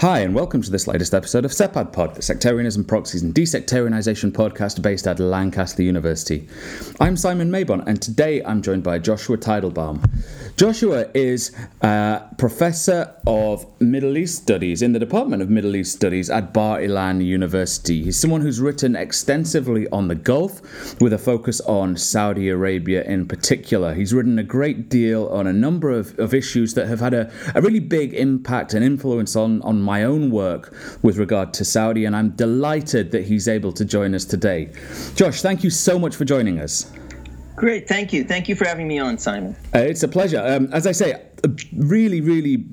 Hi, and welcome to this latest episode of SEPAD Pod, the Sectarianism, Proxies, and Desectarianisation podcast based at Lancaster University. I'm Simon Mabon, and today I'm joined by Joshua Teitelbaum. Joshua is a professor of Middle East Studies in the Department of Middle East Studies at Bar Ilan University. He's someone who's written extensively on the Gulf, with a focus on Saudi Arabia in particular. He's written a great deal on a number of, of issues that have had a, a really big impact and influence on, on my own work with regard to Saudi, and I'm delighted that he's able to join us today. Josh, thank you so much for joining us. Great, thank you. Thank you for having me on, Simon. Uh, it's a pleasure. Um, as I say, really, really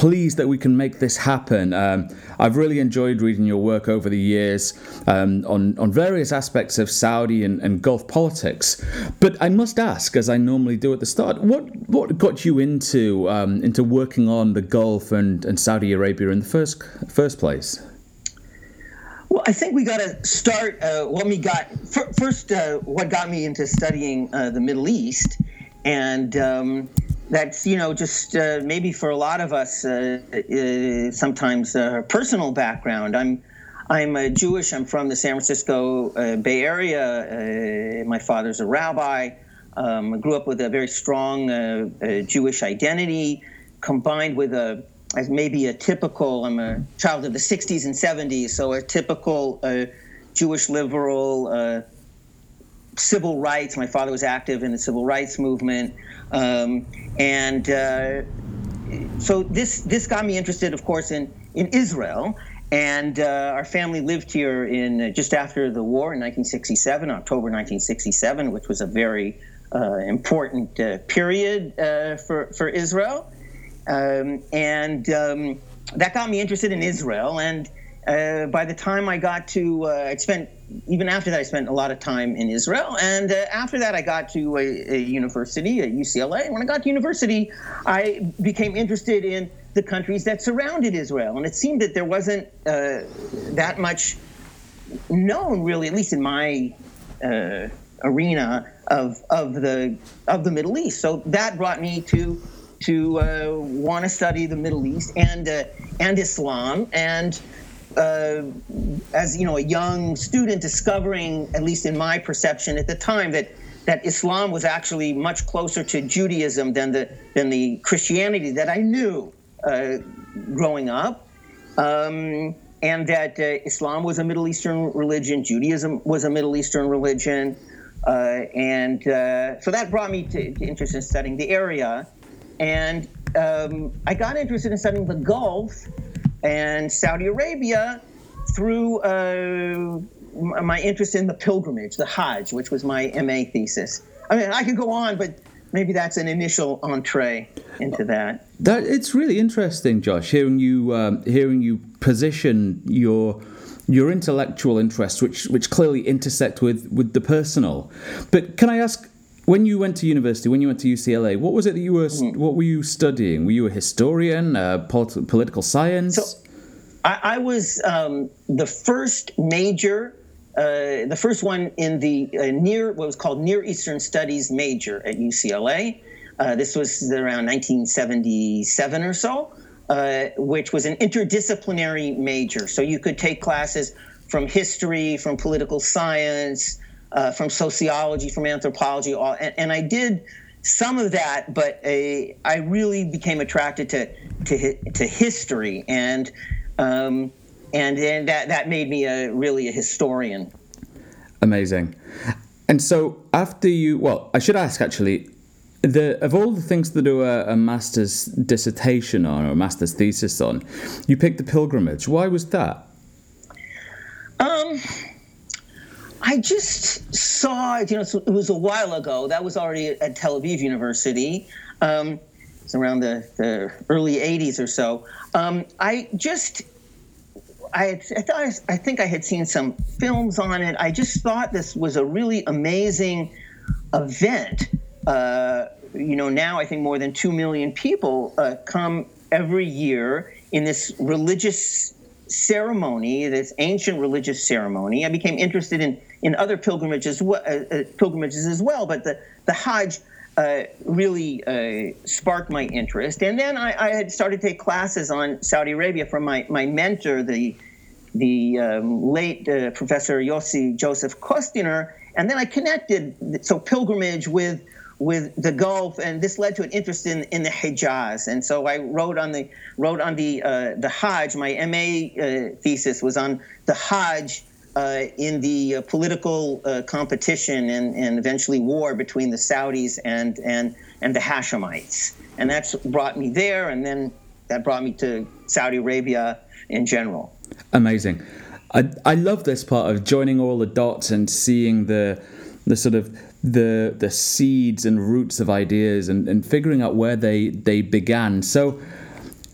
pleased that we can make this happen. Um, I've really enjoyed reading your work over the years um, on, on various aspects of Saudi and, and, Gulf politics. But I must ask, as I normally do at the start, what, what got you into, um, into working on the Gulf and, and Saudi Arabia in the first, first place? Well, I think we got to start. Uh, what me got first. Uh, what got me into studying uh, the Middle East, and um, that's you know just uh, maybe for a lot of us uh, uh, sometimes personal background. I'm I'm Jewish. I'm from the San Francisco Bay Area. my father's a rabbi. Um, I grew up with a very strong Jewish identity, combined with a as maybe a typical, I'm a child of the 60s and 70s, so a typical uh, Jewish liberal uh, civil rights. My father was active in the civil rights movement. Um, and uh, so this, this got me interested, of course, in, in Israel. And uh, our family lived here in uh, just after the war in 1967, October 1967, which was a very uh, important period for, for Israel. Um, and um, that got me interested in Israel. And uh, by the time I got to, uh, I spent, even after that, I spent a lot of time in Israel. And uh, after that, I got to a, a, university at UCLA. When I got to university, I became interested in the countries that surrounded Israel. And it seemed that there wasn't uh, that much known, really, at least in my uh, arena of, of, the, of the Middle East. So that brought me to to uh, want to study the Middle East and and Islam, and uh, as you know, a young student discovering, at least in my perception at the time, that that Islam was actually much closer to Judaism than the than the Christianity that I knew uh, growing up. Um, and that uh, Islam was a Middle Eastern religion, Judaism was a Middle Eastern religion, uh, and so that brought me to, to interest in studying the area. And um, I got interested in studying the Gulf and Saudi Arabia through uh, my interest in the pilgrimage, the Hajj, which was my MA thesis. I mean, I could go on, but maybe that's an initial entree into that. That it's really interesting, Josh, hearing you um, hearing you position your your intellectual interests, which which clearly intersect with with the personal. But can I ask? When you went to university, when you went to UCLA, what was it that you were? Mm. What were you studying? Were you a historian, uh, polit- political science? So, I, I was um, the first major, uh, the first one in the uh, near what was called Near Eastern Studies major at UCLA. Uh, this was around 1977 or so, uh, which was an interdisciplinary major. So you could take classes from history, from political science uh, from sociology, from anthropology, all, and, and, I did some of that, but a, I really became attracted to to, to history, and um, and and that that made me a really a historian. Amazing. And so after you, well, I should ask actually, the of all the things to do a, a, master's dissertation on or a master's thesis on, you picked the pilgrimage. Why was that? Um, I just saw it, you know, it was a while ago. That was already at Tel Aviv University. Um, it's around the, the, early 80s or so. Um, I just, I, I thought, I think I had seen some films on it. I just thought this was a really amazing event. Uh, you know, now I think more than 2 million people uh, come every year in this religious ceremony, this ancient religious ceremony. I became interested in in other pilgrimages, uh, uh, pilgrimages as well. But the, the Hajj uh, really uh, sparked my interest. And then I, I, had started to take classes on Saudi Arabia from my, my mentor, the the um, late uh, Professor Yossi Joseph Kostiner, and then I connected so pilgrimage with with the Gulf, and this led to an interest in, in the Hijaz. And so I wrote on the wrote on the uh, the Hajj. My MA uh, thesis was on the Hajj uh, in the uh, political uh, competition and, and eventually war between the Saudis and and and the Hashemites. And that's brought me there, and then that brought me to Saudi Arabia in general. Amazing. I, I love this part of joining all the dots and seeing the the sort of the the seeds and roots of ideas and, and figuring out where they they began. So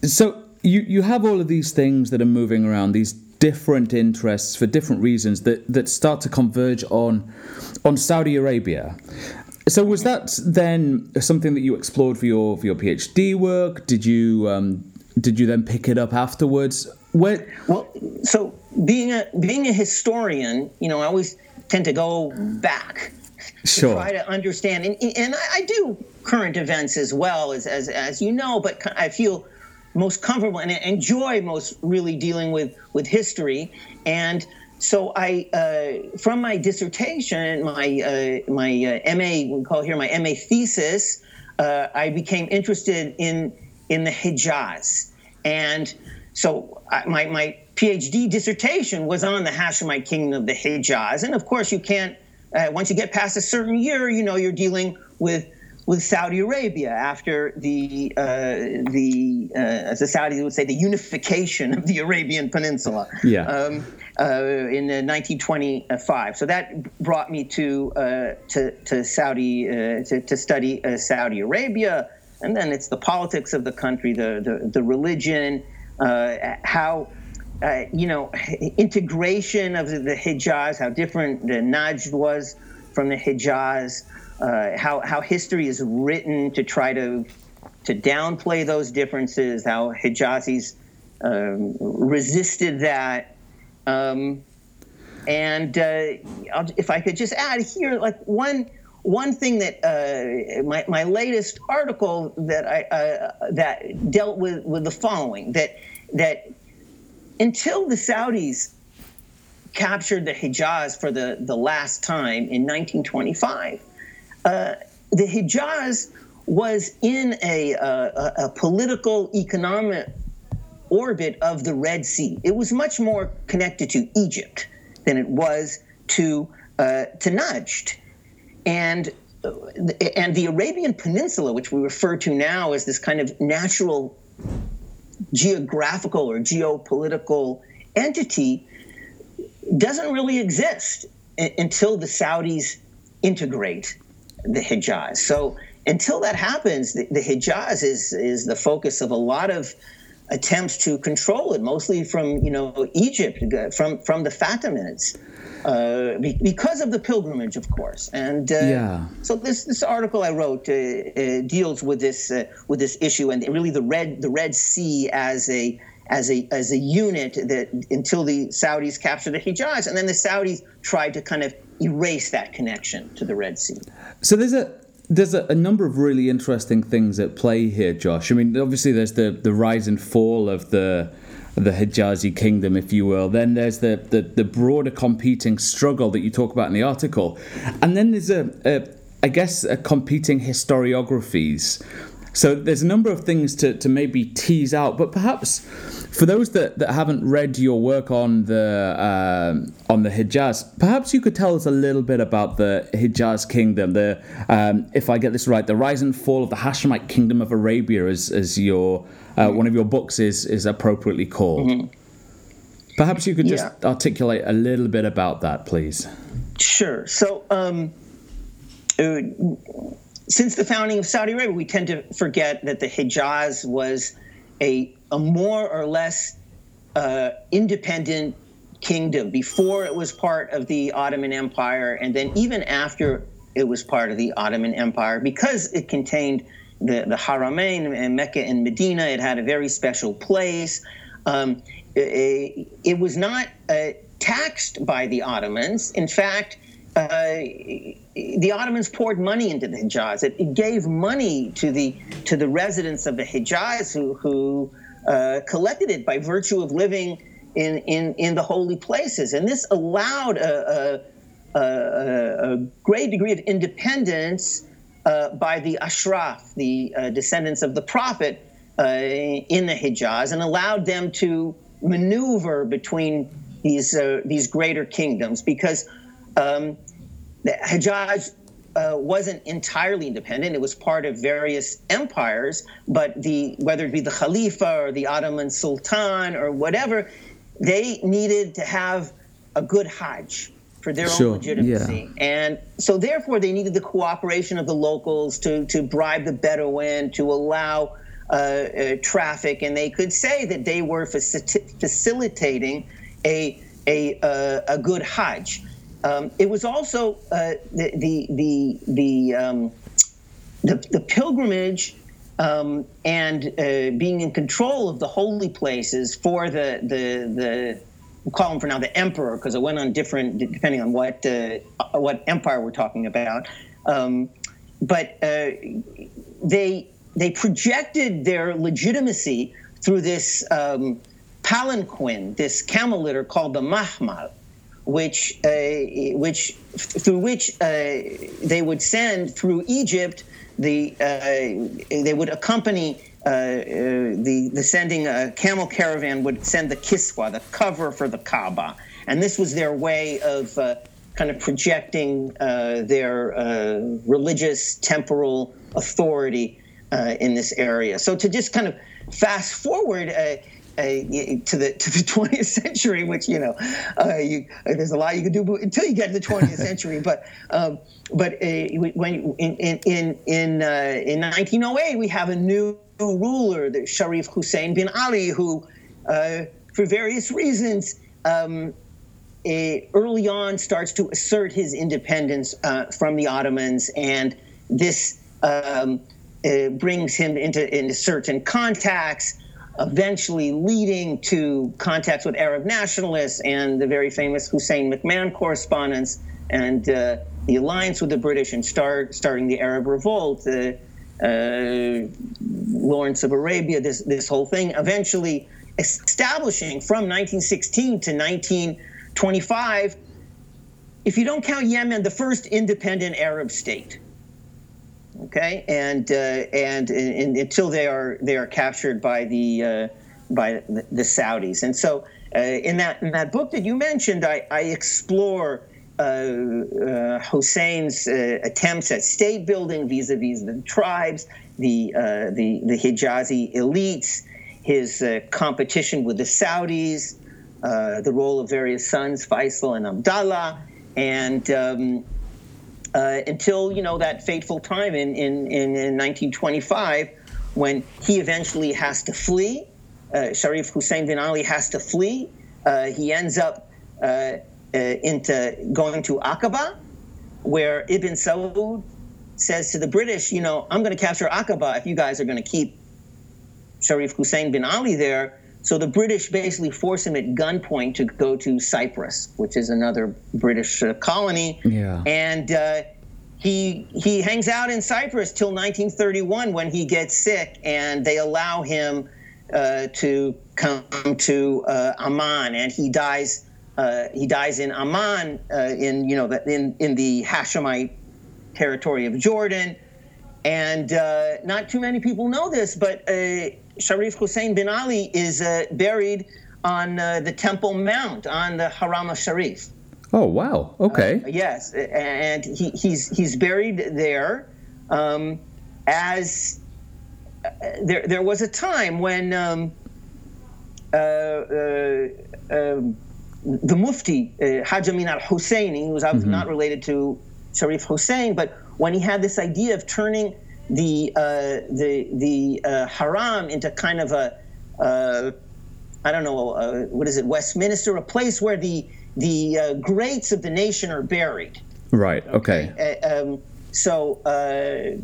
so you you have all of these things that are moving around, these different interests for different reasons that that start to converge on on Saudi Arabia. So was that then something that you explored for your for your PhD work? Did you um, did you then pick it up afterwards? Where? Well, so being a being a historian, you know, I always tend to go back sure. to try to understand. And, and I, I, do current events as well as, as, as you know, but I feel most comfortable and enjoy most really dealing with, with history. And so I, uh, from my dissertation, my, uh, my uh, MA, we call here my MA thesis, uh, I became interested in, in the Hijaz. And so I, my, my PhD dissertation was on the Hashemite kingdom of the Hijaz. And of course, you can't uh, once you get past a certain year, you know you're dealing with with Saudi Arabia after the uh, the uh, as the Saudis would say the unification of the Arabian Peninsula. Yeah. Um, uh, in 1925, so that brought me to uh, to, to Saudi uh, to, to study uh, Saudi Arabia, and then it's the politics of the country, the the, the religion, how uh, you know, integration of the, Hijaz, how different the Najd was from the Hijaz, uh, how, how history is written to try to, to downplay those differences, how Hijazis um, resisted that. Um, and uh, if I could just add here, like one one thing that uh, my, my latest article that I uh, that dealt with with the following that that until the Saudis captured the Hijaz for the, the last time in 1925, uh, the Hijaz was in a, a, political, economic orbit of the Red Sea. It was much more connected to Egypt than it was to uh, to Najd, and uh, and the Arabian Peninsula, which we refer to now as this kind of natural geographical or geopolitical entity doesn't really exist until the Saudis integrate the Hijaz. So until that happens, the, the, Hijaz is is the focus of a lot of attempts to control it, mostly from you know Egypt, from from the Fatimids uh, because of the pilgrimage, of course. And uh, yeah. so this this article I wrote uh, uh deals with this uh, with this issue and really the red the Red Sea as a as a as a unit that until the Saudis captured the Hijaz, and then the Saudis tried to kind of erase that connection to the Red Sea. So there's a there's a, a, number of really interesting things at play here, Josh. I mean, obviously there's the the rise and fall of the the Hijazi kingdom, if you will. Then there's the, the, the broader competing struggle that you talk about in the article. And then there's a, a I guess, a competing historiographies. So there's a number of things to, to maybe tease out, but perhaps for those that, that haven't read your work on the uh, on the Hijaz, perhaps you could tell us a little bit about the Hijaz kingdom. The um, if I get this right, the rise and fall of the Hashemite kingdom of Arabia, as as your uh, one of your books is is appropriately called. Mm-hmm. Perhaps you could just yeah. articulate a little bit about that, please. Sure. So, um, uh, since the founding of Saudi Arabia, we tend to forget that the Hijaz was a, a more or less uh, independent kingdom before it was part of the Ottoman Empire, and then even after it was part of the Ottoman Empire, because it contained the, the Haramain in Mecca and Medina. It had a very special place. Um, it, it, was not uh, taxed by the Ottomans. In fact, uh, the Ottomans poured money into the Hijaz. It, it, gave money to the to the residents of the Hijaz who who uh, collected it by virtue of living in, in, in the holy places, and this allowed a, a, a, a great degree of independence uh, by the Ashraf, the uh, descendants of the Prophet, uh, in the Hijaz, and allowed them to maneuver between these uh, these greater kingdoms because. Um, The hijaz uh, wasn't entirely independent. It was part of various empires, but the whether it be the Khalifa or the Ottoman Sultan or whatever, they needed to have a good Hajj for their sure. own legitimacy. Yeah. And so therefore they needed the cooperation of the locals to, to bribe the Bedouin, to allow uh, uh, traffic, and they could say that they were facilitating a, a, uh, a good Hajj. Um, it was also uh, the the the the, um, the, the pilgrimage um, and uh, being in control of the holy places for the the the we'll call him for now the emperor because it went on different depending on what uh, what empire we're talking about. Um, but uh, they they projected their legitimacy through this um, palanquin, this camel litter called the mahmal which uh, which through which uh, they would send through Egypt the uh, they would accompany uh, uh, the the sending a camel caravan would send the kiswa the cover for the Kaaba. And this was their way of uh, kind of projecting their religious temporal authority in this area. So to just kind of fast forward to the to the 20th century, which you know, uh, you, there's a lot you can do until you get to the 20th century. But um, but uh, when in in in uh, in 1908 we have a new ruler, the Sharif Hussein bin Ali, who, uh, for various reasons. Um, early on, starts to assert his independence uh, from the Ottomans, and this um, uh, brings him into, into certain contacts eventually leading to contacts with Arab nationalists and the very famous Hussein McMahon correspondence and uh, the alliance with the British and start, starting the Arab Revolt, uh, uh, Lawrence of Arabia, this, this whole thing, eventually establishing from 1916 to 1925, if you don't count Yemen, the first independent Arab state okay, and uh, and, until they are they are captured by the uh, by the, the, Saudis, and so uh, in that in that book that you mentioned, I, I explore. Uh, uh, Hussein's uh, attempts at state building vis-a-vis the tribes, the the the Hijazi elites, his competition with the Saudis, the role of various sons, Faisal and Abdallah, and um, uh, until you know that fateful time in, in, in, in 1925 when he eventually has to flee. Uh, Sharif Hussein bin Ali has to flee. Uh, he ends up uh, uh, into going to Aqaba, where Ibn Saud says to the British, you know, I'm going to capture Aqaba if you guys are going to keep Sharif Hussein bin Ali there. So the British basically force him at gunpoint to go to Cyprus, which is another British uh, colony. Yeah. And uh, he he hangs out in Cyprus till 1931 when he gets sick, and they allow him uh, to come to uh, Amman, and he dies. Uh, he dies in Amman, uh, in you know the, in in the Hashemite territory of Jordan. And not too many people know this, but Sharif Hussein bin Ali is uh, buried on uh, the Temple Mount on the Haram al Sharif. Oh wow! Okay. Uh, yes, and he, he's he's buried there um, as uh, there there was a time when um, uh, uh, um, the Mufti uh, Haj Amin al Husseini, who was mm-hmm. not related to Sharif Hussein, but when he had this idea of turning the uh, the the uh, haram into kind of a uh, I don't know uh, what is it Westminster, a place where the the uh, greats of the nation are buried. Right. Okay. okay. Uh, um, so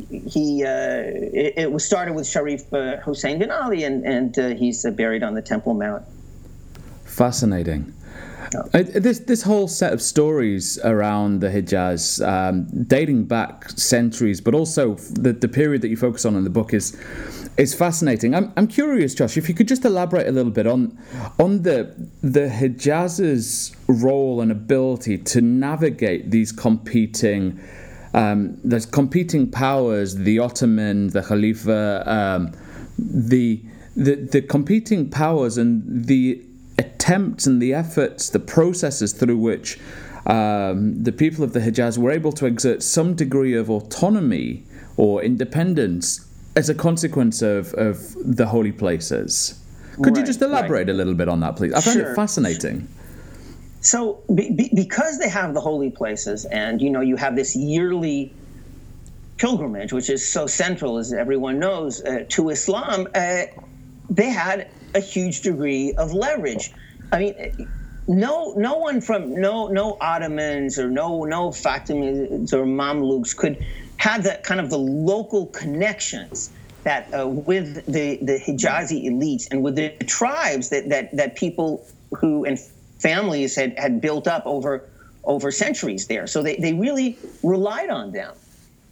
he it, it, was started with Sharif Hussein bin Ali, and and he's buried on the Temple Mount. Fascinating. This this whole set of stories around the Hijaz, um, dating back centuries, but also the, the period that you focus on in the book is is fascinating. I'm, I'm curious, Josh, if you could just elaborate a little bit on on the the Hijaz's role and ability to navigate these competing um, there's competing powers, the Ottoman, the Khalifa, um, the, the the competing powers and the attempts and the efforts, the processes through which um, the people of the Hijaz were able to exert some degree of autonomy or independence as a consequence of, of the holy places. Could right, you just elaborate right. a little bit on that, please? I find sure. it fascinating. So, be, be, because they have the holy places, and you know, you have this yearly pilgrimage, which is so central, as everyone knows, uh, to Islam, uh, they had a huge degree of leverage. I mean, no, no one from no no Ottomans or no no Fatimids or Mamluks could have that kind of the local connections that uh, with the the Hijazi elites and with the tribes that that that people who and families had had built up over over centuries there. So they, they really relied on them,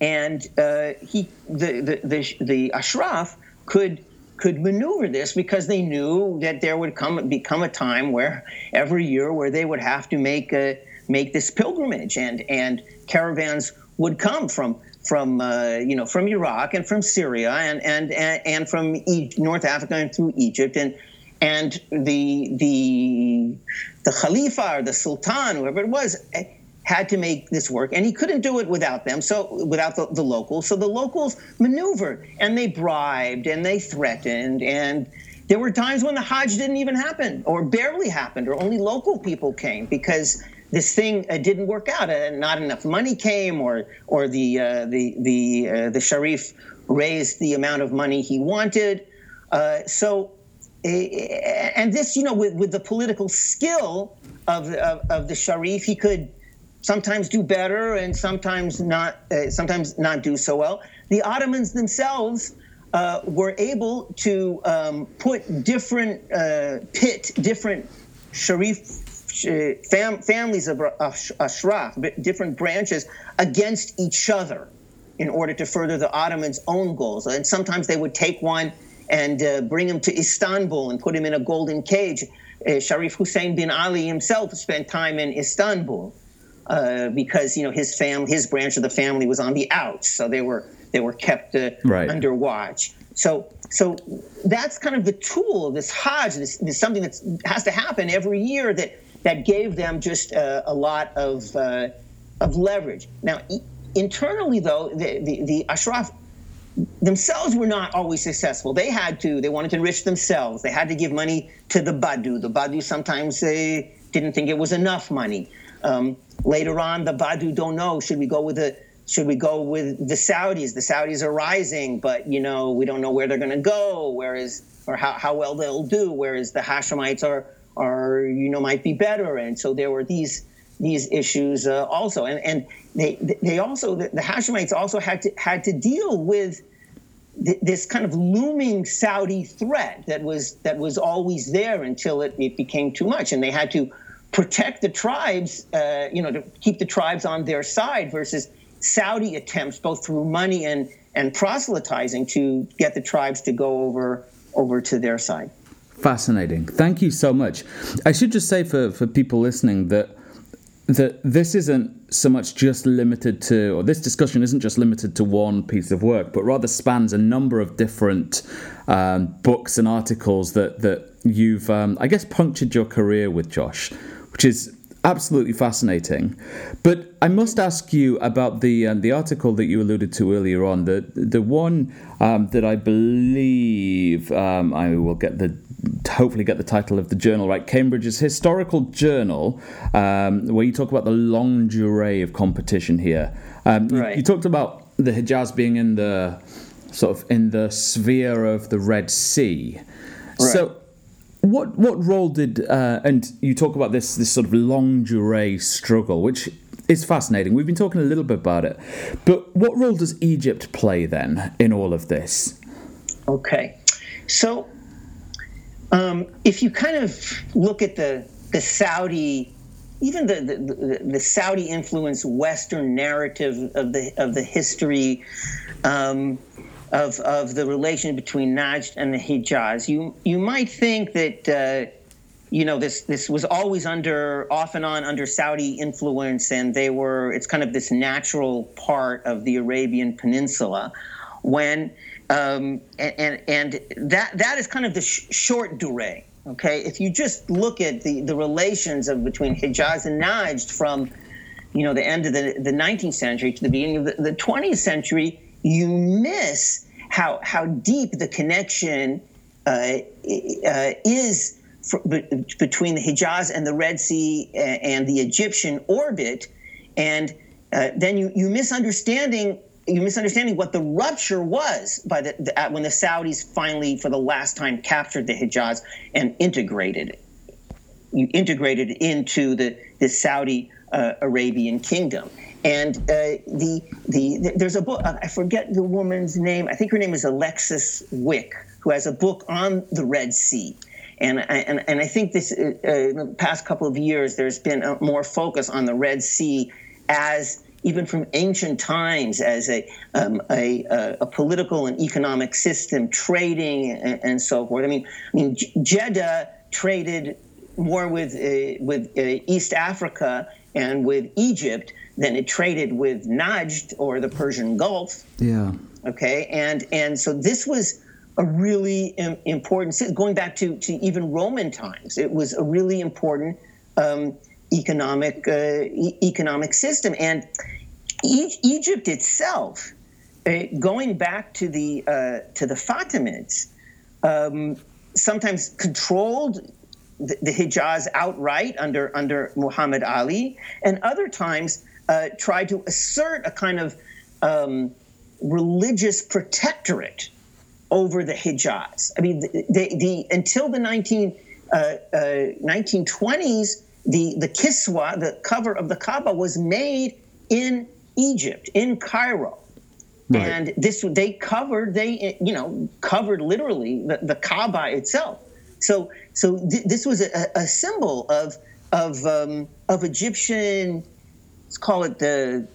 and uh, he the the the, the Ashraf could could maneuver this because they knew that there would come become a time where every year where they would have to make a, make this pilgrimage and and caravans would come from from uh, you know from Iraq and from Syria and and and, and from e- North Africa and through Egypt. And and the the the Khalifa or the Sultan whoever it was had to make this work, and he couldn't do it without them. So without the, the locals, so the locals maneuvered and they bribed and they threatened, and there were times when the Hajj didn't even happen, or barely happened, or only local people came because this thing uh, didn't work out, and uh, not enough money came, or or the uh, the the uh, the Sharif raised the amount of money he wanted. Uh, so, eh, and this, you know, with, with the political skill of, of, of the Sharif, he could sometimes do better and sometimes not uh, sometimes not do so well. The Ottomans themselves uh, were able to um, put different uh, pit different Sharif uh, fam- families of Ashraf, different branches against each other in order to further the Ottomans' own goals. And sometimes they would take one and uh, bring him to Istanbul and put him in a golden cage. Uh, Sharif Hussein bin Ali himself spent time in Istanbul uh, because you know his fam his branch of the family was on the outs, so they were they were kept uh, right. under watch. So so that's kind of the tool of this Hajj. This, this is something that has to happen every year that that gave them just uh, a lot of uh, of leverage. Now internally, though, the, the, the Ashraf themselves were not always successful. They had to, they wanted to enrich themselves. They had to give money to the Badu. The Badu sometimes they didn't think it was enough money. Um, later on, the Badu don't know should we go with the should we go with the Saudis? The Saudis are rising, but you know we don't know where they're going to go. Whereas or how, how well they'll do. Whereas the Hashemites are are you know might be better, and so there were these these issues uh, also, and and they they also the, the Hashemites also had to had to deal with this kind of looming Saudi threat that was that was always there until it, it became too much, and they had to protect the tribes, uh, you know, to keep the tribes on their side versus Saudi attempts, both through money and, and proselytizing, to get the tribes to go over over to their side. Fascinating. Thank you so much. I should just say for, for people listening that that this isn't so much just limited to, or this discussion isn't just limited to one piece of work, but rather spans a number of different um, books and articles that that you've, um, I guess, punctured your career with, Josh which is absolutely fascinating. But I must ask you about the um, the article that you alluded to earlier on. The the one um, that I believe um, I will get the hopefully get the title of the journal right. Cambridge's historical journal, um, where you talk about the longue durée of competition here. Um, right. You, you talked about the Hijaz being in the sort of in the sphere of the Red Sea. Right. So what what role did uh, and you talk about this this sort of longue durée struggle, which is fascinating. We've been talking a little bit about it, but what role does Egypt play then in all of this? Okay, so um, if you kind of look at the the Saudi, even the, the, the Saudi influenced Western narrative of the of the history um, of of the relation between Najd and the Hijaz. You you might think that. Uh, you know this this was always under off and on under Saudi influence, and they were it's kind of this natural part of the Arabian Peninsula. When um, and and that that is kind of the sh- short durée. Okay, if you just look at the, the relations of between Hijaz and Najd from, you know, the end of the, the 19th century to the beginning of the, the 20th century, you miss how how deep the connection uh, uh, is for, between the Hijaz and the Red Sea and the Egyptian orbit, and uh, then you you misunderstanding you're misunderstanding what the rupture was by the, the when the Saudis finally, for the last time, captured the Hijaz and integrated it. You integrated into the the Saudi uh, Arabian kingdom. And uh, the, the, the there's a book I forget the woman's name. I think her name is Alexis Wick, who has a book on the Red Sea. And I, and, and I think this uh, in the past couple of years, there's been a more focus on the Red Sea as even from ancient times as a, um, a, a, political and economic system, trading and, and, so forth. I mean, I mean, Jeddah traded more with uh, with uh, East Africa and with Egypt than it traded with Najd or the Persian Gulf. Yeah. Okay, and and so this was a really important going back to to even Roman times. It was a really important. Um, economic uh, e- economic system. And e- Egypt itself, uh, going back to the uh, to the Fatimids, um, sometimes controlled the, the, Hijaz outright under under Muhammad Ali, and other times uh, tried to assert a kind of um, religious protectorate over the Hijaz. I mean, the, the, the until the 19, 1920s, uh, the, the kiswa, the cover of the Kaaba, was made in Egypt, in Cairo. Right. And this they covered they you know covered literally the, the Kaaba itself. So so th- this was a, a, symbol of of um, of Egyptian let's call it the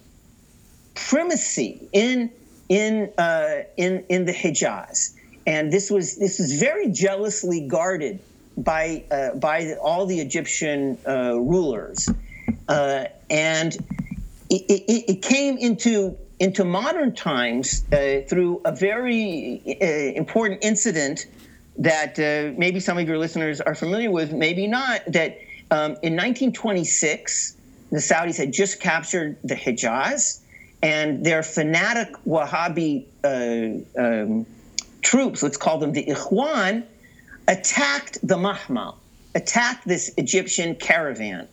primacy in in uh, in in the Hijaz. And this was this was very jealously guarded by uh, by all the Egyptian uh, rulers, uh, and it, it, it, came into into modern times uh, through a very uh, important incident that uh, maybe some of your listeners are familiar with, maybe not. That um, in 1926, the Saudis had just captured the Hijaz, and their fanatic Wahhabi um, troops, let's call them the Ikhwan attacked the Mahmal, attacked this Egyptian caravan,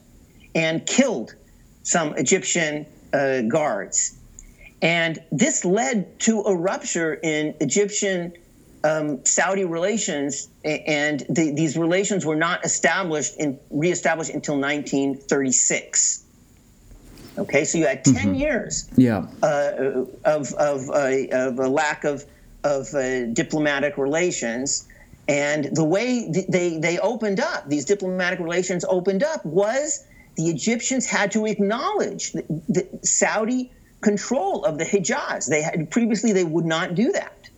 and killed some Egyptian uh, guards. And this led to a rupture in Egyptian um, Saudi relations, and the, these relations were not established and reestablished until 1936. Okay, so you had 10 mm-hmm. years yeah. uh, of, of, uh, of, a lack of, of uh, diplomatic relations. And the way they, they opened up, these diplomatic relations opened up, was the Egyptians had to acknowledge the, the Saudi control of the Hijaz. They had previously they would not do that,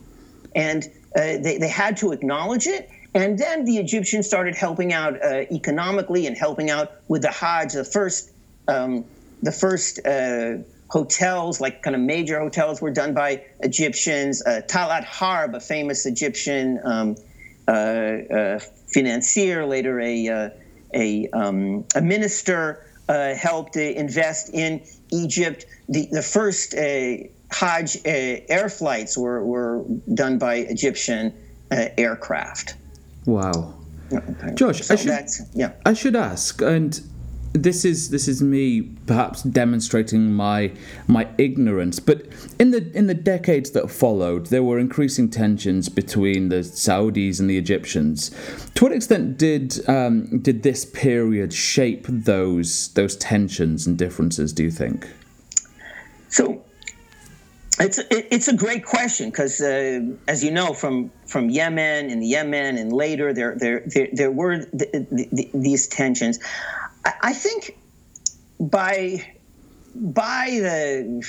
and uh, they, they had to acknowledge it. And then the Egyptians started helping out uh, economically and helping out with the Hajj. The first, um, the first uh, hotels, like kind of major hotels, were done by Egyptians. Uh, Talat Harb, a famous Egyptian um, uh, financier, later a a, um, a minister, helped invest in Egypt. The the first Hajj air flights were were done by Egyptian aircraft. Wow. Josh, so I should, yeah. I should ask, and this is this is me perhaps demonstrating my my ignorance but in the in the decades that followed there were increasing tensions between the Saudis and the Egyptians to what extent did um, did this period shape those those tensions and differences do you think so It's it's a great question because, uh, as you know, from from Yemen and Yemen and later, there there there, there were the, the, these tensions. I, I think by by the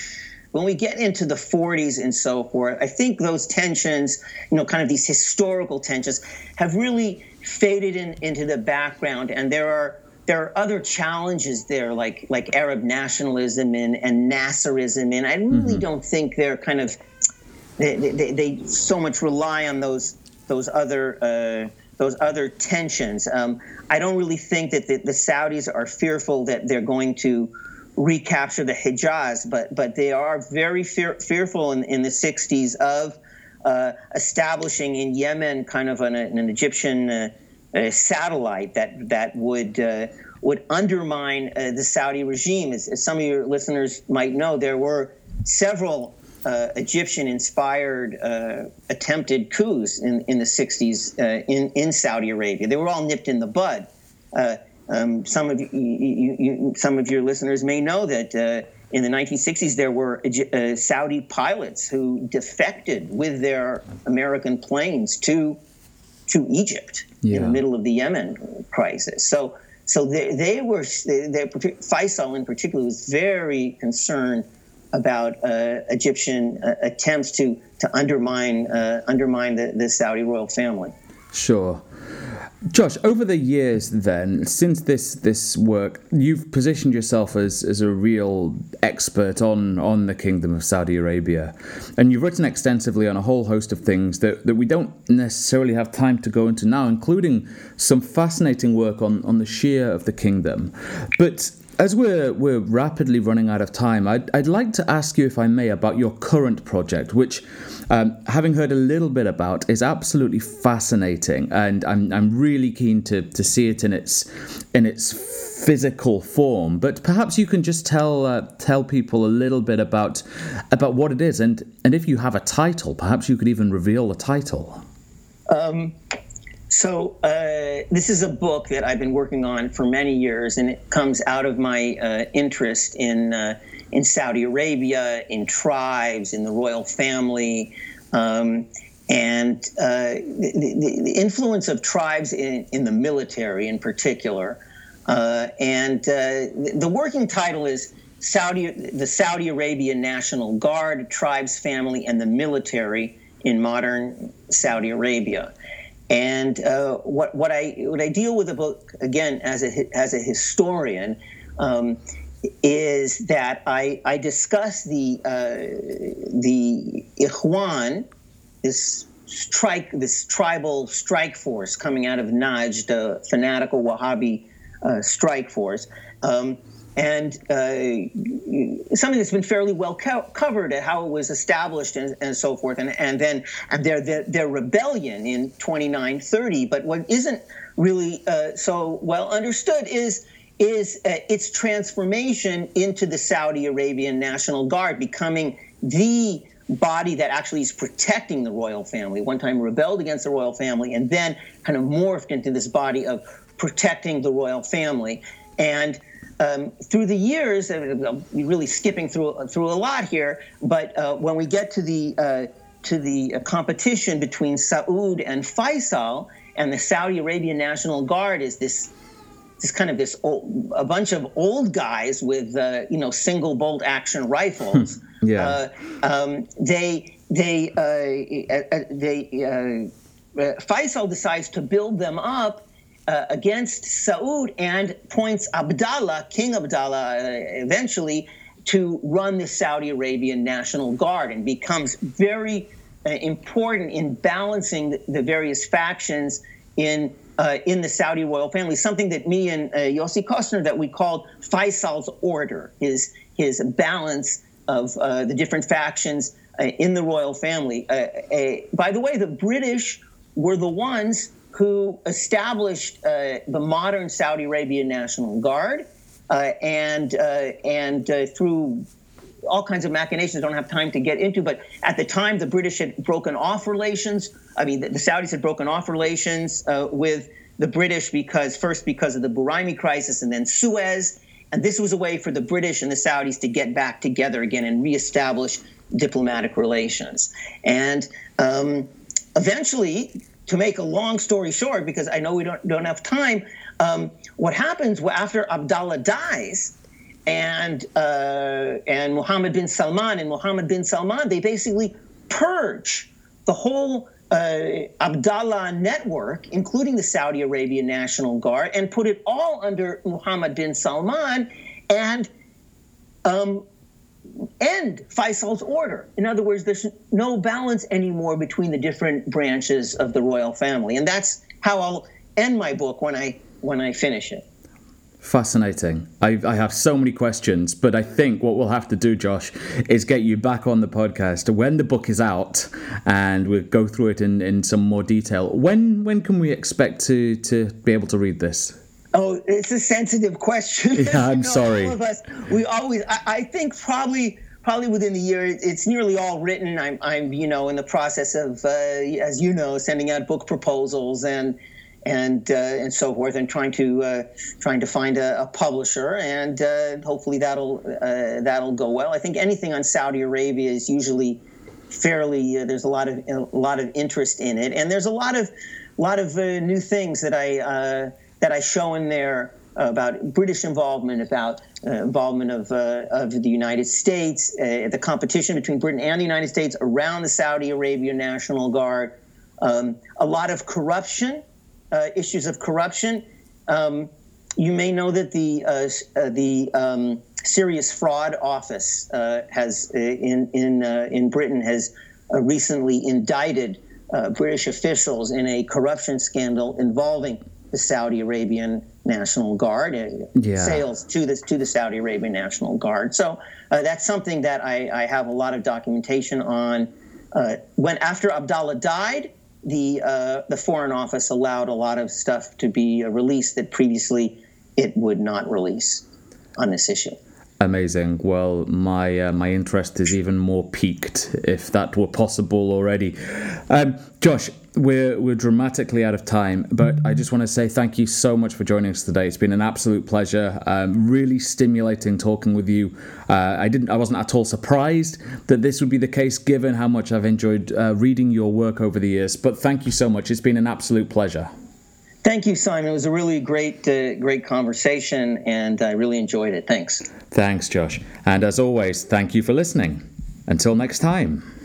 when we get into the 40s and so forth, I think those tensions, you know, kind of these historical tensions, have really faded in, into the background, and there are there are other challenges there, like like Arab nationalism and, and Nasserism, and I really mm-hmm. don't think they're kind of they, they, they, so much rely on those those other uh, those other tensions. Um, I don't really think that the, the, Saudis are fearful that they're going to recapture the Hijaz, but but they are very fear, fearful in, in the 60s of uh, establishing in Yemen kind of an, an Egyptian. Uh, satellite that that would uh, would undermine uh, the Saudi regime. As, as, some of your listeners might know, there were several uh, Egyptian-inspired uh, attempted coups in, in the 60s uh, in in Saudi Arabia. They were all nipped in the bud. Uh, um, some of you, you, you, some of your listeners may know that in the 1960s, there were uh, Saudi pilots who defected with their American planes to to Egypt yeah. in the middle of the Yemen crisis. So, so they, they were, they, they, Faisal in particular was very concerned about uh, Egyptian uh, attempts to, to undermine, uh, undermine the, the Saudi royal family. Sure. Josh, over the years, then, since this this work, you've positioned yourself as, as a real expert on, on the Kingdom of Saudi Arabia. And you've written extensively on a whole host of things that, that we don't necessarily have time to go into now, including some fascinating work on, on the Shia of the kingdom. But as we're we're rapidly running out of time, I'd I'd like to ask you, if I may, about your current project, which, um, having heard a little bit about, is absolutely fascinating, and I'm I'm really keen to to see it in its in its physical form. But perhaps you can just tell uh, tell people a little bit about about what it is, and and if you have a title, perhaps you could even reveal the title. Um, so uh, this is a book that I've been working on for many years, and it comes out of my uh, interest in uh, in Saudi Arabia, in tribes, in the royal family, um, and uh, the, the, influence of tribes in, in the military, in particular. Uh, and uh, the working title is Saudi, the Saudi Arabian National Guard, tribes, family, and the military in modern Saudi Arabia. And uh, what what I what I deal with the book again as a as a historian um, is that I I discuss the uh, the Ikhwan, this strike this tribal strike force coming out of Najd, the fanatical Wahhabi uh, strike force. Um, and uh, something that's been fairly well co- covered at how it was established and, and so forth, and, and then and their, their, their rebellion in 2930. But what isn't really uh, so well understood is is uh, its transformation into the Saudi Arabian National Guard, becoming the body that actually is protecting the royal family. One time rebelled against the royal family, and then kind of morphed into this body of protecting the royal family. And um, through the years, uh, we're really skipping through through a lot here, but uh, when we get to the uh, to the uh, competition between Saud and Faisal, and the Saudi Arabian National Guard is this this kind of this old, a bunch of old guys with uh, you know single bolt action rifles. yeah, uh, um, they they they Faisal decides to build them up uh, against Saud and points Abdallah, King Abdallah, uh, eventually to run the Saudi Arabian National Guard and becomes very uh, important in balancing the, the various factions in uh, in the Saudi royal family. Something that me and uh, Yossi Kostiner that we called Faisal's order, his his balance of uh, the different factions in the royal family. by the way, the British were the ones who established uh, the modern Saudi Arabian National Guard, uh, and uh, and uh, through all kinds of machinations, don't have time to get into. But at the time, the British had broken off relations. I mean, the, the Saudis had broken off relations uh, with the British because first because of the Buraimi crisis, and then Suez. And this was a way for the British and the Saudis to get back together again and reestablish diplomatic relations. And um, eventually, to make a long story short, because I know we don't, don't have time, um, what happens after Abdallah dies and uh, and Mohammed bin Salman and Mohammed bin Salman, they basically purge the whole uh, Abdallah network, including the Saudi Arabian National Guard, and put it all under Mohammed bin Salman and um, end Faisal's order. In other words, there's no balance anymore between the different branches of the royal family, and that's how I'll end my book when I when I finish it. Fascinating. I, I, have so many questions, but I think what we'll have to do, Josh, is get you back on the podcast when the book is out, and we'll go through it in, in some more detail. When when can we expect to to be able to read this? Oh, it's a sensitive question. Yeah, I'm know, sorry. All of us, we always. I, I, think probably probably within the year, it's nearly all written. I'm I'm you know in the process of uh, as you know sending out book proposals and and uh, and so forth, and trying to uh, trying to find a, a publisher, and uh, hopefully that'll uh, that'll go well. I think anything on Saudi Arabia is usually fairly. Uh, there's a lot of a lot of interest in it, and there's a lot of lot of uh, new things that I that I show in there about British involvement, about involvement of of the United States, the competition between Britain and the United States around the Saudi Arabia National Guard. Um, a lot of corruption uh, issues of corruption. Um, you may know that the uh, uh, the um, Serious Fraud Office uh, has uh, in in uh, in Britain has recently indicted British officials in a corruption scandal involving the Saudi Arabian National Guard yeah. sales to the to the Saudi Arabian National Guard. So that's something that I, I, have a lot of documentation on. when after Abdallah died, the uh, the Foreign Office allowed a lot of stuff to be uh, released that previously it would not release on this issue. Amazing. Well, my uh, my interest is even more piqued if that were possible already. Um, Josh, we're we're dramatically out of time, but I just want to say thank you so much for joining us today. It's been an absolute pleasure. Um, really stimulating talking with you. Uh, I didn't, I wasn't at all surprised that this would be the case, given how much I've enjoyed uh, reading your work over the years. But thank you so much. It's been an absolute pleasure. Thank you, Simon. It was a really great, uh, great conversation, and I really enjoyed it. Thanks. Thanks, Josh. And as always, thank you for listening. Until next time.